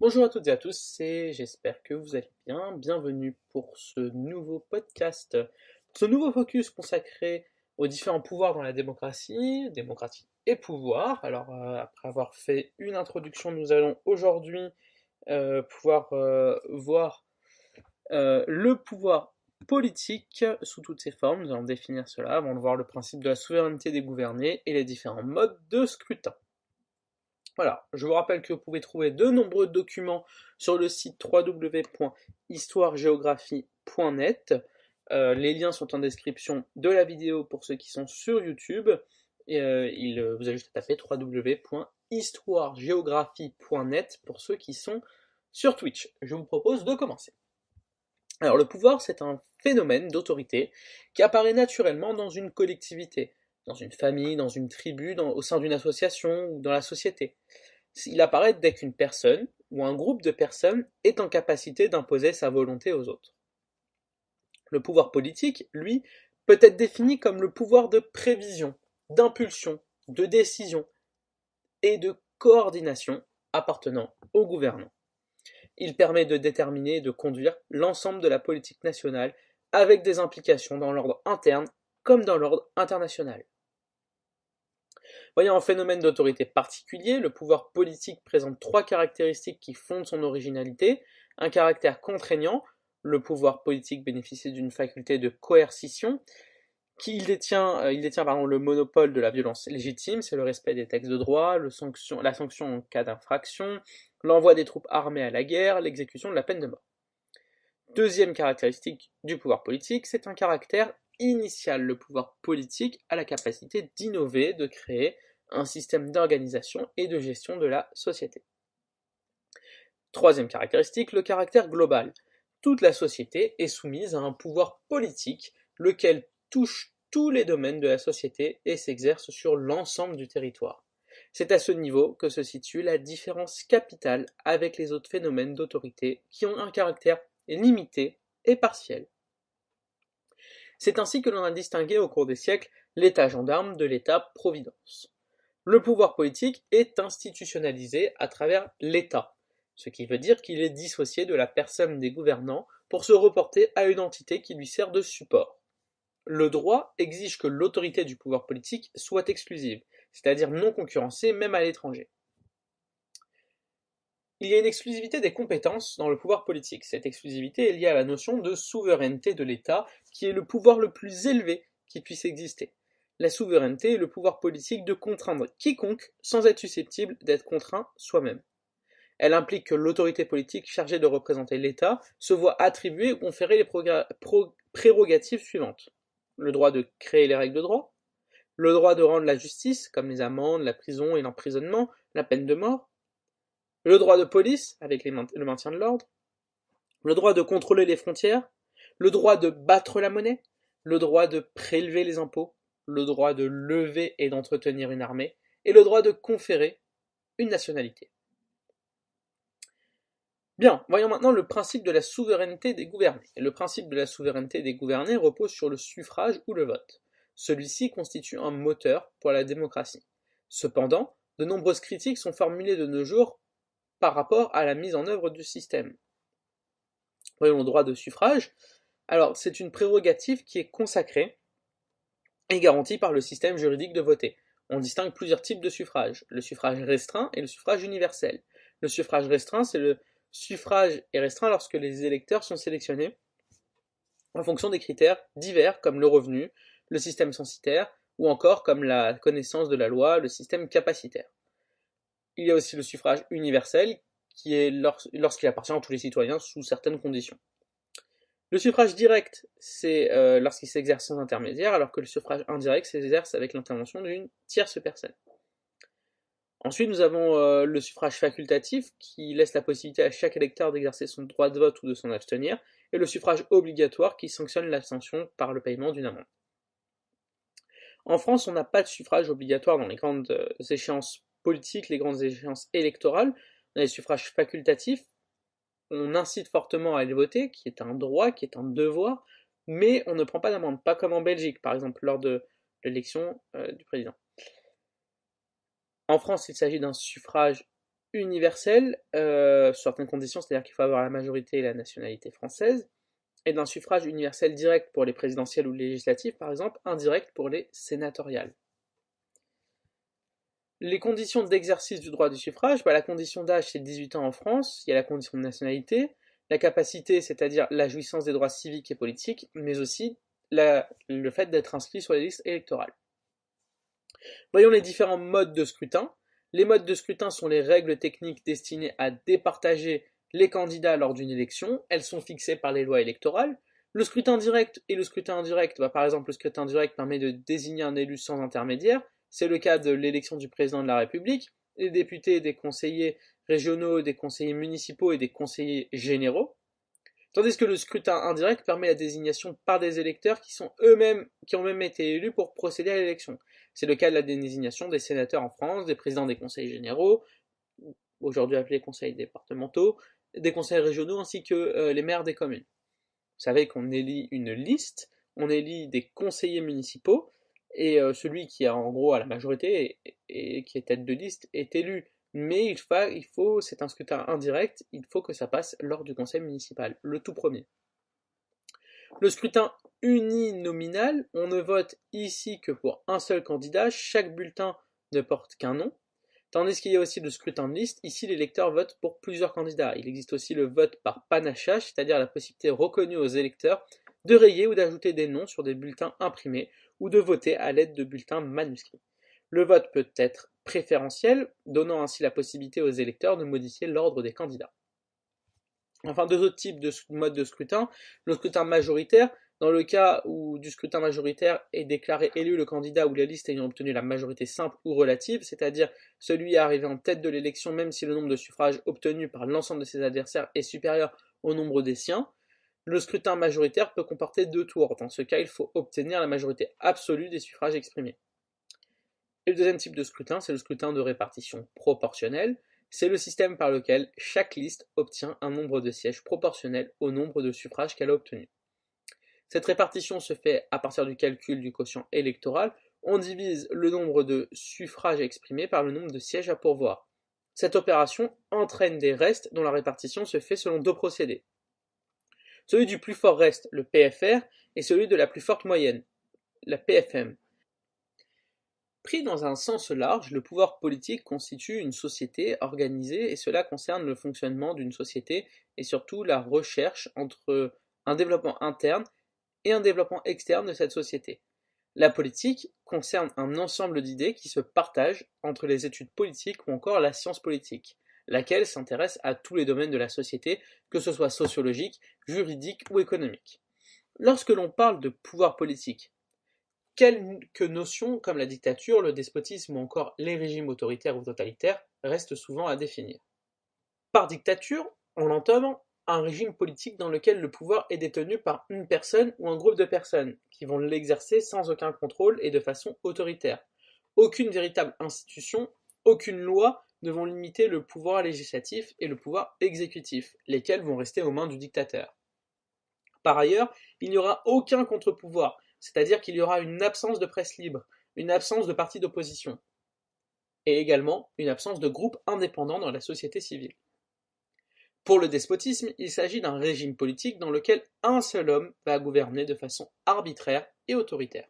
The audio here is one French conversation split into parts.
Bonjour à toutes et à tous et j'espère que vous allez bien. Bienvenue pour ce nouveau podcast, ce nouveau focus consacré aux différents pouvoirs dans la démocratie, démocratie et pouvoir. Alors euh, après avoir fait une introduction, nous allons aujourd'hui euh, pouvoir euh, voir le pouvoir politique sous toutes ses formes. Nous allons définir cela avant de voir le principe de la souveraineté des gouvernés et les différents modes de scrutin. Voilà, je vous rappelle que vous pouvez trouver de nombreux documents sur le site www.histoiregéographie.net. Euh, les liens sont en description de la vidéo pour ceux qui sont sur YouTube. Euh, il, vous avez juste à taper www.histoiregéographie.net pour ceux qui sont sur Twitch. Je vous propose de commencer. Alors le pouvoir, c'est un phénomène d'autorité qui apparaît naturellement dans une collectivité dans une famille, dans une tribu, au sein d'une association ou dans la société. Il apparaît dès qu'une personne ou un groupe de personnes est en capacité d'imposer sa volonté aux autres. Le pouvoir politique, lui, peut être défini comme le pouvoir de prévision, d'impulsion, de décision et de coordination appartenant au gouvernement. Il permet de déterminer et de conduire l'ensemble de la politique nationale avec des implications dans l'ordre interne comme dans l'ordre international. Voyant un phénomène d'autorité particulier, le pouvoir politique présente trois caractéristiques qui fondent son originalité. Un caractère contraignant, le pouvoir politique bénéficie d'une faculté de coercition, qui il détient, euh, il détient pardon, le monopole de la violence légitime, c'est le respect des textes de droit, la sanction en cas d'infraction, l'envoi des troupes armées à la guerre, l'exécution de la peine de mort. Deuxième caractéristique du pouvoir politique, c'est un caractère initial. Le pouvoir politique a la capacité d'innover, de créer un système d'organisation et de gestion de la société. Troisième caractéristique, le caractère global. Toute la société est soumise à un pouvoir politique, lequel touche tous les domaines de la société et s'exerce sur l'ensemble du territoire. C'est à ce niveau que se situe la différence capitale avec les autres phénomènes d'autorité qui ont un caractère limité et partiel. C'est ainsi que l'on a distingué au cours des siècles l'État gendarme de l'État-providence. Le pouvoir politique est institutionnalisé à travers l'État, ce qui veut dire qu'il est dissocié de la personne des gouvernants pour se reporter à une entité qui lui sert de support. Le droit exige que l'autorité du pouvoir politique soit exclusive, c'est-à-dire non concurrencée même à l'étranger. Il y a une exclusivité des compétences dans le pouvoir politique. Cette exclusivité est liée à la notion de souveraineté de l'État, qui est le pouvoir le plus élevé qui puisse exister. La souveraineté est le pouvoir politique de contraindre quiconque sans être susceptible d'être contraint soi-même. Elle implique que l'autorité politique chargée de représenter l'État se voit attribuer ou conférer les prérogatives suivantes. Le droit de créer les règles de droit, le droit de rendre la justice, comme les amendes, la prison et l'emprisonnement, la peine de mort, le droit de police, avec le maintien de l'ordre, le droit de contrôler les frontières, le droit de battre la monnaie, le droit de prélever les impôts, le droit de lever et d'entretenir une armée, et le droit de conférer une nationalité. Bien, voyons maintenant le principe de la souveraineté des gouvernés. le principe de la souveraineté des gouvernés repose sur le suffrage ou le vote. Celui-ci constitue un moteur pour la démocratie. Cependant, de nombreuses critiques sont formulées de nos jours par rapport à la mise en œuvre du système. Voyons le droit de suffrage. Alors, c'est une prérogative qui est consacrée est garantie par le système juridique de voter. On distingue plusieurs types de suffrage, le suffrage restreint et le suffrage universel. Le suffrage restreint, c'est le suffrage est restreint lorsque les électeurs sont sélectionnés en fonction des critères divers comme le revenu, le système censitaire ou encore comme la connaissance de la loi, le système capacitaire. Il y a aussi le suffrage universel qui est lorsqu'il appartient à tous les citoyens sous certaines conditions. Le suffrage direct, c'est euh, lorsqu'il s'exerce sans intermédiaire, alors que le suffrage indirect s'exerce avec l'intervention d'une tierce personne. Ensuite, nous avons euh, le suffrage facultatif, qui laisse la possibilité à chaque électeur d'exercer son droit de vote ou de s'en abstenir, et le suffrage obligatoire, qui sanctionne l'abstention par le paiement d'une amende. En France, on n'a pas de suffrage obligatoire dans les grandes euh, échéances politiques, les grandes échéances électorales. On a des suffrages facultatifs, on incite fortement à aller voter, qui est un droit, qui est un devoir, mais on ne prend pas d'amende, pas comme en Belgique, par exemple, lors de l'élection euh, du président. En France, il s'agit d'un suffrage universel, euh, sur certaines conditions, c'est-à-dire qu'il faut avoir la majorité et la nationalité française, et d'un suffrage universel direct pour les présidentielles ou législatives, par exemple, indirect pour les sénatoriales. Les conditions d'exercice du droit du suffrage, bah, la condition d'âge c'est 18 ans en France, il y a la condition de nationalité, la capacité, c'est-à-dire la jouissance des droits civiques et politiques, mais aussi le fait d'être inscrit sur les listes électorales. Voyons les différents modes de scrutin. Les modes de scrutin sont les règles techniques destinées à départager les candidats lors d'une élection. Elles sont fixées par les lois électorales. Le scrutin direct et le scrutin indirect, bah, par exemple le scrutin direct permet de désigner un élu sans intermédiaire. C'est le cas de l'élection du président de la République. Les députés, des conseillers régionaux, des conseillers municipaux et des conseillers généraux. Tandis que le scrutin indirect permet la désignation par des électeurs qui sont eux-mêmes, qui ont même été élus pour procéder à l'élection. C'est le cas de la désignation des sénateurs en France, des présidents des conseils généraux, aujourd'hui appelés conseils départementaux, des conseils régionaux ainsi que euh, les maires des communes. Vous savez qu'on élit une liste, on élit des conseillers municipaux, et euh, celui qui a en gros à la majorité et, qui est tête de liste est élu mais il il faut c'est un scrutin indirect, il faut que ça passe lors du conseil municipal, le tout premier. Le scrutin uninominal, on ne vote ici que pour un seul candidat, chaque bulletin ne porte qu'un nom, tandis qu'il y a aussi le scrutin de liste, ici l'électeur vote pour plusieurs candidats. Il existe aussi le vote par panachage, c'est-à-dire la possibilité reconnue aux électeurs de rayer ou d'ajouter des noms sur des bulletins imprimés ou de voter à l'aide de bulletins manuscrits. Le vote peut être préférentiel, donnant ainsi la possibilité aux électeurs de modifier l'ordre des candidats. Enfin, deux autres types de modes de scrutin. Le scrutin majoritaire, dans le cas où du scrutin majoritaire est déclaré élu le candidat ou la liste ayant obtenu la majorité simple ou relative, c'est-à-dire celui arrivé en tête de l'élection même si le nombre de suffrages obtenus par l'ensemble de ses adversaires est supérieur au nombre des siens. Le scrutin majoritaire peut comporter deux tours. Dans ce cas, il faut obtenir la majorité absolue des suffrages exprimés. Et le deuxième type de scrutin, c'est le scrutin de répartition proportionnelle. C'est le système par lequel chaque liste obtient un nombre de sièges proportionnel au nombre de suffrages qu'elle a obtenus. Cette répartition se fait à partir du calcul du quotient électoral. On divise le nombre de suffrages exprimés par le nombre de sièges à pourvoir. Cette opération entraîne des restes dont la répartition se fait selon deux procédés. Celui du plus fort reste, le PFR, et celui de la plus forte moyenne, la PFM. Pris dans un sens large, le pouvoir politique constitue une société organisée et cela concerne le fonctionnement d'une société et surtout la recherche entre un développement interne et un développement externe de cette société. La politique concerne un ensemble d'idées qui se partagent entre les études politiques ou encore la science politique, laquelle s'intéresse à tous les domaines de la société, que ce soit sociologique, juridique ou économique. Lorsque l'on parle de pouvoir politique, Quelques notions comme la dictature, le despotisme ou encore les régimes autoritaires ou totalitaires restent souvent à définir. Par dictature, on entend un régime politique dans lequel le pouvoir est détenu par une personne ou un groupe de personnes qui vont l'exercer sans aucun contrôle et de façon autoritaire. Aucune véritable institution, aucune loi ne vont limiter le pouvoir législatif et le pouvoir exécutif, lesquels vont rester aux mains du dictateur. Par ailleurs, il n'y aura aucun contre-pouvoir, c'est-à-dire qu'il y aura une absence de presse libre, une absence de partis d'opposition, et également une absence de groupes indépendants dans la société civile. Pour le despotisme, il s'agit d'un régime politique dans lequel un seul homme va gouverner de façon arbitraire et autoritaire.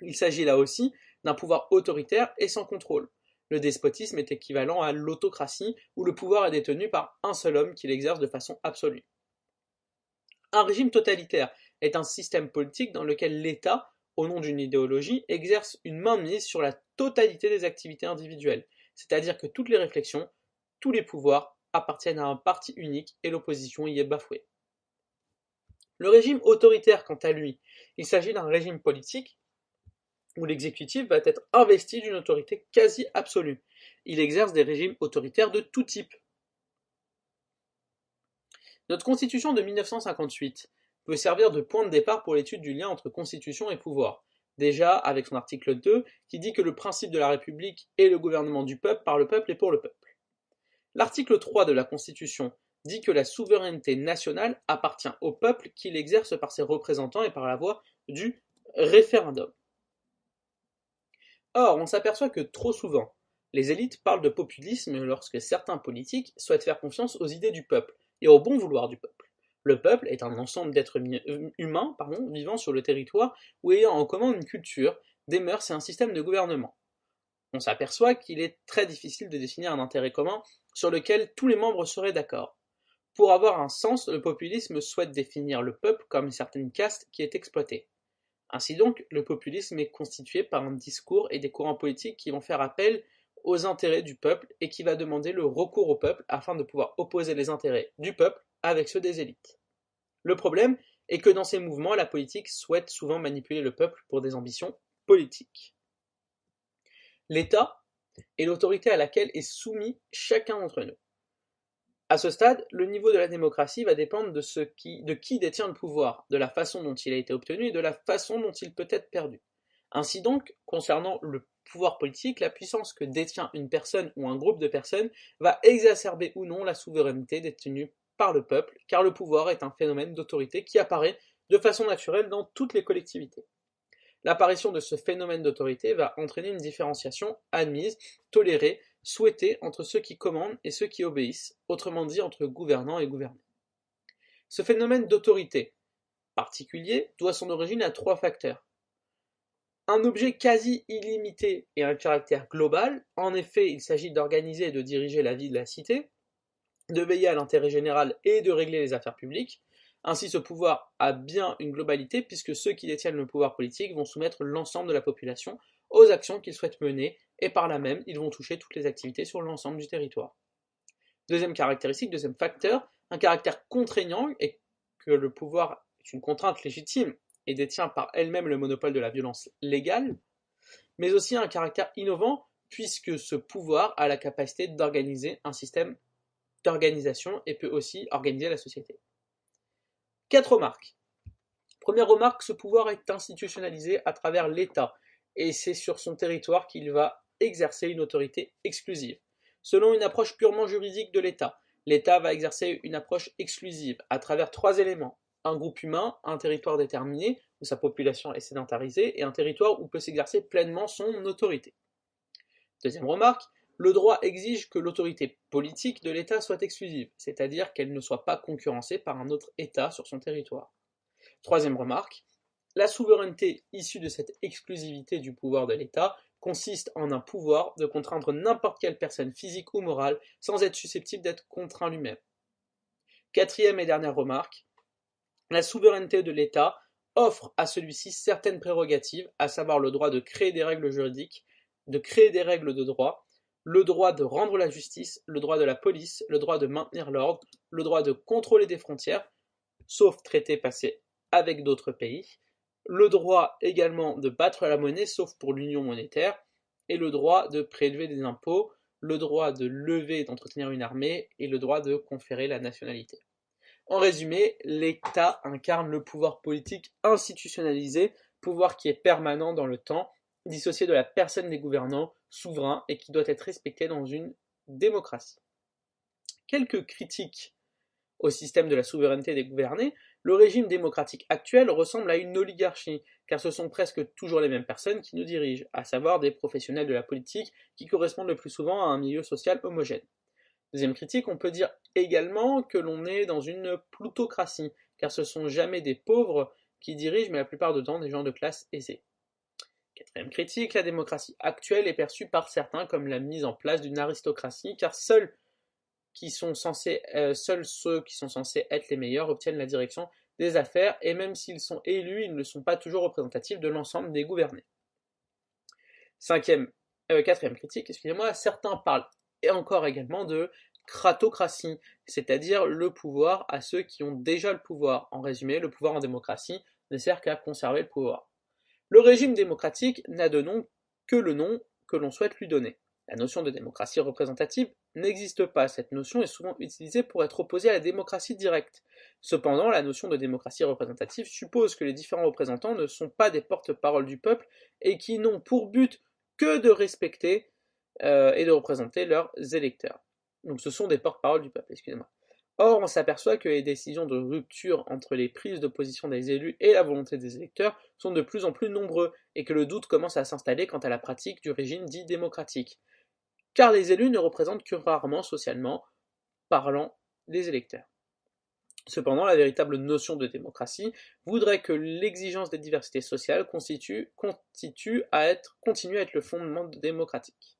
Il s'agit là aussi d'un pouvoir autoritaire et sans contrôle. Le despotisme est équivalent à l'autocratie où le pouvoir est détenu par un seul homme qui l'exerce de façon absolue. Un régime totalitaire est un système politique dans lequel l'État, au nom d'une idéologie, exerce une mainmise sur la totalité des activités individuelles, c'est-à-dire que toutes les réflexions, tous les pouvoirs appartiennent à un parti unique et l'opposition y est bafouée. Le régime autoritaire, quant à lui, il s'agit d'un régime politique où l'exécutif va être investi d'une autorité quasi absolue. Il exerce des régimes autoritaires de tout type. Notre constitution de 1958 peut servir de point de départ pour l'étude du lien entre constitution et pouvoir. Déjà, avec son article 2, qui dit que le principe de la République est le gouvernement du peuple, par le peuple et pour le peuple. L'article 3 de la Constitution dit que la souveraineté nationale appartient au peuple qui l'exerce par ses représentants et par la voie du référendum. Or, on s'aperçoit que trop souvent, Les élites parlent de populisme lorsque certains politiques souhaitent faire confiance aux idées du peuple et au bon vouloir du peuple. Le peuple est un ensemble d'êtres euh, humains vivant sur le territoire ou ayant en commun une culture, des mœurs et un système de gouvernement. On s'aperçoit qu'il est très difficile de définir un intérêt commun sur lequel tous les membres seraient d'accord. Pour avoir un sens, le populisme souhaite définir le peuple comme une certaine caste qui est exploitée. Ainsi donc, le populisme est constitué par un discours et des courants politiques qui vont faire appel aux intérêts du peuple et qui va demander le recours au peuple afin de pouvoir opposer les intérêts du peuple avec ceux des élites. Le problème est que dans ces mouvements, la politique souhaite souvent manipuler le peuple pour des ambitions politiques. L'État est l'autorité à laquelle est soumis chacun d'entre nous. À ce stade, le niveau de la démocratie va dépendre de, qui, de qui détient le pouvoir, de la façon dont il a été obtenu et de la façon dont il peut être perdu. Ainsi donc, concernant le pouvoir politique, la puissance que détient une personne ou un groupe de personnes va exacerber ou non la souveraineté détenue par le peuple, car le pouvoir est un phénomène d'autorité qui apparaît de façon naturelle dans toutes les collectivités. L'apparition de ce phénomène d'autorité va entraîner une différenciation admise, tolérée, souhaitée entre ceux qui commandent et ceux qui obéissent, autrement dit entre gouvernants et gouvernés. Ce phénomène d'autorité particulier doit son origine à trois facteurs. Un objet quasi illimité et un caractère global, en effet il s'agit d'organiser et de diriger la vie de la cité, de veiller à l'intérêt général et de régler les affaires publiques, ainsi, ce pouvoir a bien une globalité puisque ceux qui détiennent le pouvoir politique vont soumettre l'ensemble de la population aux actions qu'ils souhaitent mener et par là même, ils vont toucher toutes les activités sur l'ensemble du territoire. Deuxième caractéristique, deuxième facteur, un caractère contraignant et que le pouvoir est une contrainte légitime et détient par elle-même le monopole de la violence légale, mais aussi un caractère innovant puisque ce pouvoir a la capacité d'organiser un système d'organisation et peut aussi organiser la société. Quatre remarques. Première remarque, ce pouvoir est institutionnalisé à travers l'État, et c'est sur son territoire qu'il va exercer une autorité exclusive. Selon une approche purement juridique de l'État, l'État va exercer une approche exclusive à travers trois éléments. Un groupe humain, un territoire déterminé, où sa population est sédentarisée, et un territoire où peut s'exercer pleinement son autorité. Deuxième remarque, le droit exige que l'autorité politique de l'État soit exclusive, c'est-à-dire qu'elle ne soit pas concurrencée par un autre État sur son territoire. Troisième remarque, la souveraineté issue de cette exclusivité du pouvoir de l'État consiste en un pouvoir de contraindre n'importe quelle personne physique ou morale sans être susceptible d'être contraint lui-même. Quatrième et dernière remarque, la souveraineté de l'État offre à celui-ci certaines prérogatives, à savoir le droit de créer des règles juridiques, de créer des règles de droit, le droit de rendre la justice, le droit de la police, le droit de maintenir l'ordre, le droit de contrôler des frontières, sauf traités passés avec d'autres pays, le droit également de battre la monnaie, sauf pour l'union monétaire, et le droit de prélever des impôts, le droit de lever et d'entretenir une armée, et le droit de conférer la nationalité. En résumé, l'État incarne le pouvoir politique institutionnalisé, pouvoir qui est permanent dans le temps, dissocié de la personne des gouvernants, souverains et qui doit être respecté dans une démocratie. Quelques critiques au système de la souveraineté des gouvernés, le régime démocratique actuel ressemble à une oligarchie, car ce sont presque toujours les mêmes personnes qui nous dirigent, à savoir des professionnels de la politique qui correspondent le plus souvent à un milieu social homogène. Deuxième critique, on peut dire également que l'on est dans une plutocratie, car ce sont jamais des pauvres qui dirigent, mais la plupart du temps des gens de classe aisée. Quatrième critique, la démocratie actuelle est perçue par certains comme la mise en place d'une aristocratie, car seuls, qui sont censés, euh, seuls ceux qui sont censés être les meilleurs obtiennent la direction des affaires, et même s'ils sont élus, ils ne sont pas toujours représentatifs de l'ensemble des gouvernés. Cinquième, euh, quatrième critique, excusez-moi, certains parlent et encore également de cratocratie, c'est-à-dire le pouvoir à ceux qui ont déjà le pouvoir. En résumé, le pouvoir en démocratie ne sert qu'à conserver le pouvoir. Le régime démocratique n'a de nom que le nom que l'on souhaite lui donner. La notion de démocratie représentative n'existe pas, cette notion est souvent utilisée pour être opposée à la démocratie directe. Cependant, la notion de démocratie représentative suppose que les différents représentants ne sont pas des porte-parole du peuple et qui n'ont pour but que de respecter euh, et de représenter leurs électeurs. Donc ce sont des porte-parole du peuple, excusez-moi. Or, on s'aperçoit que les décisions de rupture entre les prises de position des élus et la volonté des électeurs sont de plus en plus nombreux et que le doute commence à s'installer quant à la pratique du régime dit démocratique. Car les élus ne représentent que rarement socialement parlant les électeurs. Cependant, la véritable notion de démocratie voudrait que l'exigence des diversités sociales continue à être, continue à être le fondement démocratique.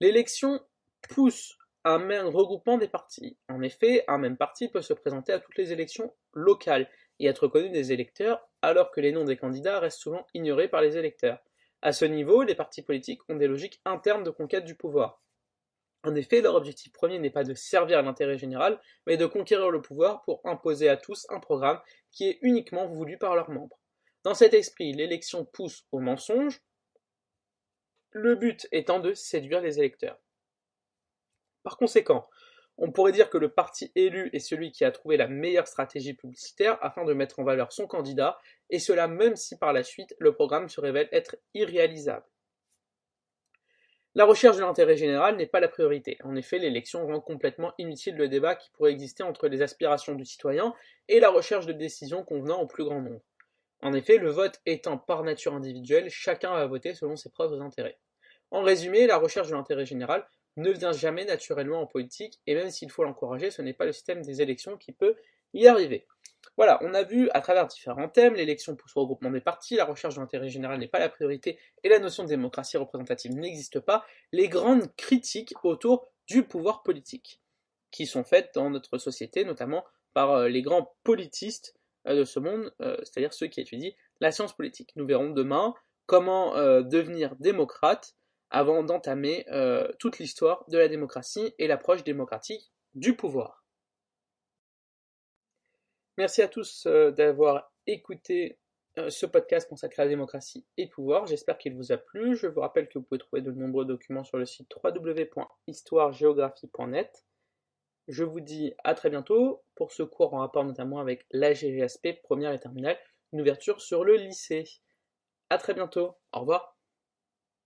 L'élection pousse un même regroupement des partis. En effet, un même parti peut se présenter à toutes les élections locales et être connu des électeurs, alors que les noms des candidats restent souvent ignorés par les électeurs. À ce niveau, les partis politiques ont des logiques internes de conquête du pouvoir. En effet, leur objectif premier n'est pas de servir l'intérêt général, mais de conquérir le pouvoir pour imposer à tous un programme qui est uniquement voulu par leurs membres. Dans cet esprit, l'élection pousse au mensonge, le but étant de séduire les électeurs. Par conséquent, on pourrait dire que le parti élu est celui qui a trouvé la meilleure stratégie publicitaire afin de mettre en valeur son candidat, et cela même si par la suite le programme se révèle être irréalisable. La recherche de l'intérêt général n'est pas la priorité. En effet, l'élection rend complètement inutile le débat qui pourrait exister entre les aspirations du citoyen et la recherche de décisions convenant au plus grand nombre. En effet, le vote étant par nature individuel, chacun va voter selon ses propres intérêts. En résumé, la recherche de l'intérêt général ne vient jamais naturellement en politique, et même s'il faut l'encourager, ce n'est pas le système des élections qui peut y arriver. Voilà, on a vu à travers différents thèmes, l'élection pousse au regroupement des partis, la recherche de l'intérêt général n'est pas la priorité et la notion de démocratie représentative n'existe pas, les grandes critiques autour du pouvoir politique, qui sont faites dans notre société, notamment par euh, les grands politistes euh, de ce monde, euh, c'est-à-dire ceux qui étudient la science politique. Nous verrons demain comment devenir démocrate avant d'entamer toute l'histoire de la démocratie et l'approche démocratique du pouvoir. Merci à tous euh, d'avoir écouté euh, ce podcast consacré à la démocratie et pouvoir. J'espère qu'il vous a plu. Je vous rappelle que vous pouvez trouver de nombreux documents sur le site www.histoiregéographie.net. Je vous dis à très bientôt pour ce cours en rapport notamment avec l'AGGSP première et terminale, une ouverture sur le lycée. À très bientôt. Au revoir.